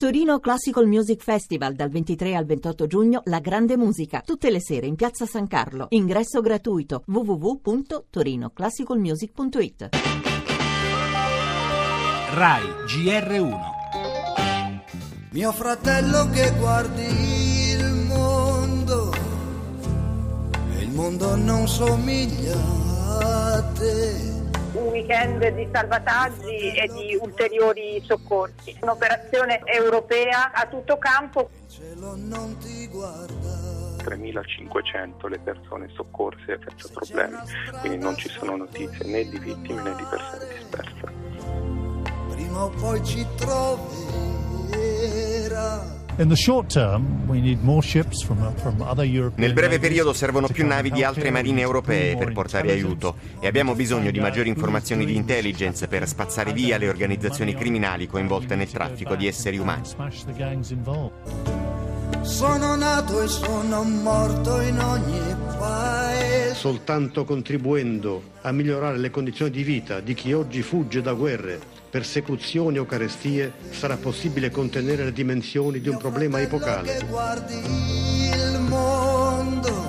Torino Classical Music Festival dal 23 al 28 giugno La Grande Musica, tutte le sere in Piazza San Carlo. Ingresso gratuito www.torinoclassicalmusic.it. RAI GR1 Mio fratello che guardi il mondo e il mondo non somiglia a te weekend di salvataggi e di ulteriori soccorsi. Un'operazione europea a tutto campo. Il cielo non ti guarda. 3.500 le persone soccorse senza problemi, quindi non ci sono notizie né di vittime né di persone disperse. Prima o poi ci troverà. Nel breve periodo servono più navi di altre marine europee per portare aiuto. E abbiamo bisogno di maggiori informazioni di intelligence per spazzare via le organizzazioni criminali coinvolte nel traffico di esseri umani. Sono nato e sono morto in ogni paese. Soltanto contribuendo a migliorare le condizioni di vita di chi oggi fugge da guerre, persecuzioni o carestie sarà possibile contenere le dimensioni di un problema epocale. Che guardi il mondo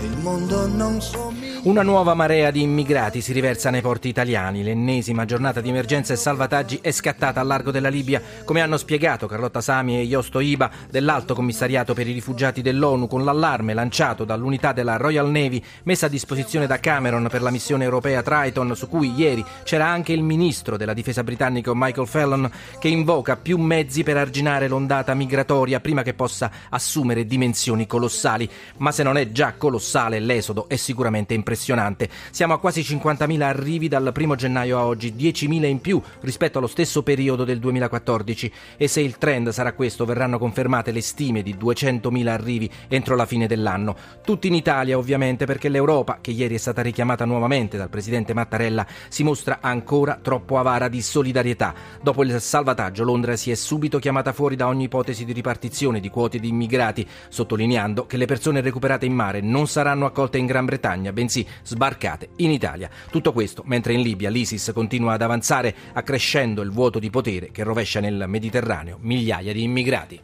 e mondo non somiglia. Una nuova marea di immigrati si riversa nei porti italiani. L'ennesima giornata di emergenza e salvataggi è scattata al largo della Libia, come hanno spiegato Carlotta Sami e Iosto Iba dell'Alto Commissariato per i rifugiati dell'ONU con l'allarme lanciato dall'unità della Royal Navy messa a disposizione da Cameron per la missione europea Triton, su cui ieri c'era anche il ministro della difesa britannico Michael Fallon che invoca più mezzi per arginare l'ondata migratoria prima che possa assumere dimensioni colossali. Ma se non è già colossale, l'esodo è sicuramente impressionante. Siamo a quasi 50.000 arrivi dal 1 gennaio a oggi, 10.000 in più rispetto allo stesso periodo del 2014 e se il trend sarà questo verranno confermate le stime di 200.000 arrivi entro la fine dell'anno. Tutti in Italia ovviamente perché l'Europa, che ieri è stata richiamata nuovamente dal presidente Mattarella, si mostra ancora troppo avara di solidarietà. Dopo il salvataggio Londra si è subito chiamata fuori da ogni ipotesi di ripartizione di quote di immigrati, sottolineando che le persone recuperate in mare non saranno accolte in Gran Bretagna, bensì sbarcate in Italia. Tutto questo mentre in Libia l'ISIS continua ad avanzare accrescendo il vuoto di potere che rovescia nel Mediterraneo migliaia di immigrati.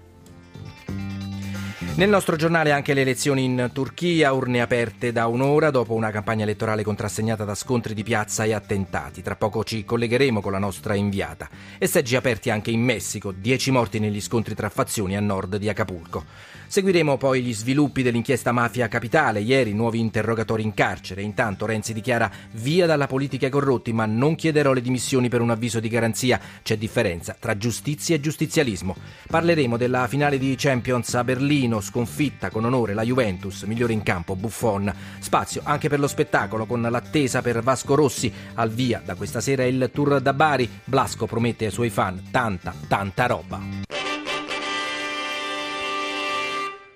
Nel nostro giornale anche le elezioni in Turchia, urne aperte da un'ora dopo una campagna elettorale contrassegnata da scontri di piazza e attentati. Tra poco ci collegheremo con la nostra inviata. E seggi aperti anche in Messico, dieci morti negli scontri tra fazioni a nord di Acapulco. Seguiremo poi gli sviluppi dell'inchiesta mafia capitale, ieri nuovi interrogatori in carcere. Intanto Renzi dichiara via dalla politica ai corrotti, ma non chiederò le dimissioni per un avviso di garanzia. C'è differenza tra giustizia e giustizialismo. Parleremo della finale di Champions a Berlino, sconfitta con onore la Juventus, migliore in campo Buffon. Spazio anche per lo spettacolo con l'attesa per Vasco Rossi. Al via da questa sera il tour da Bari. Blasco promette ai suoi fan tanta, tanta roba.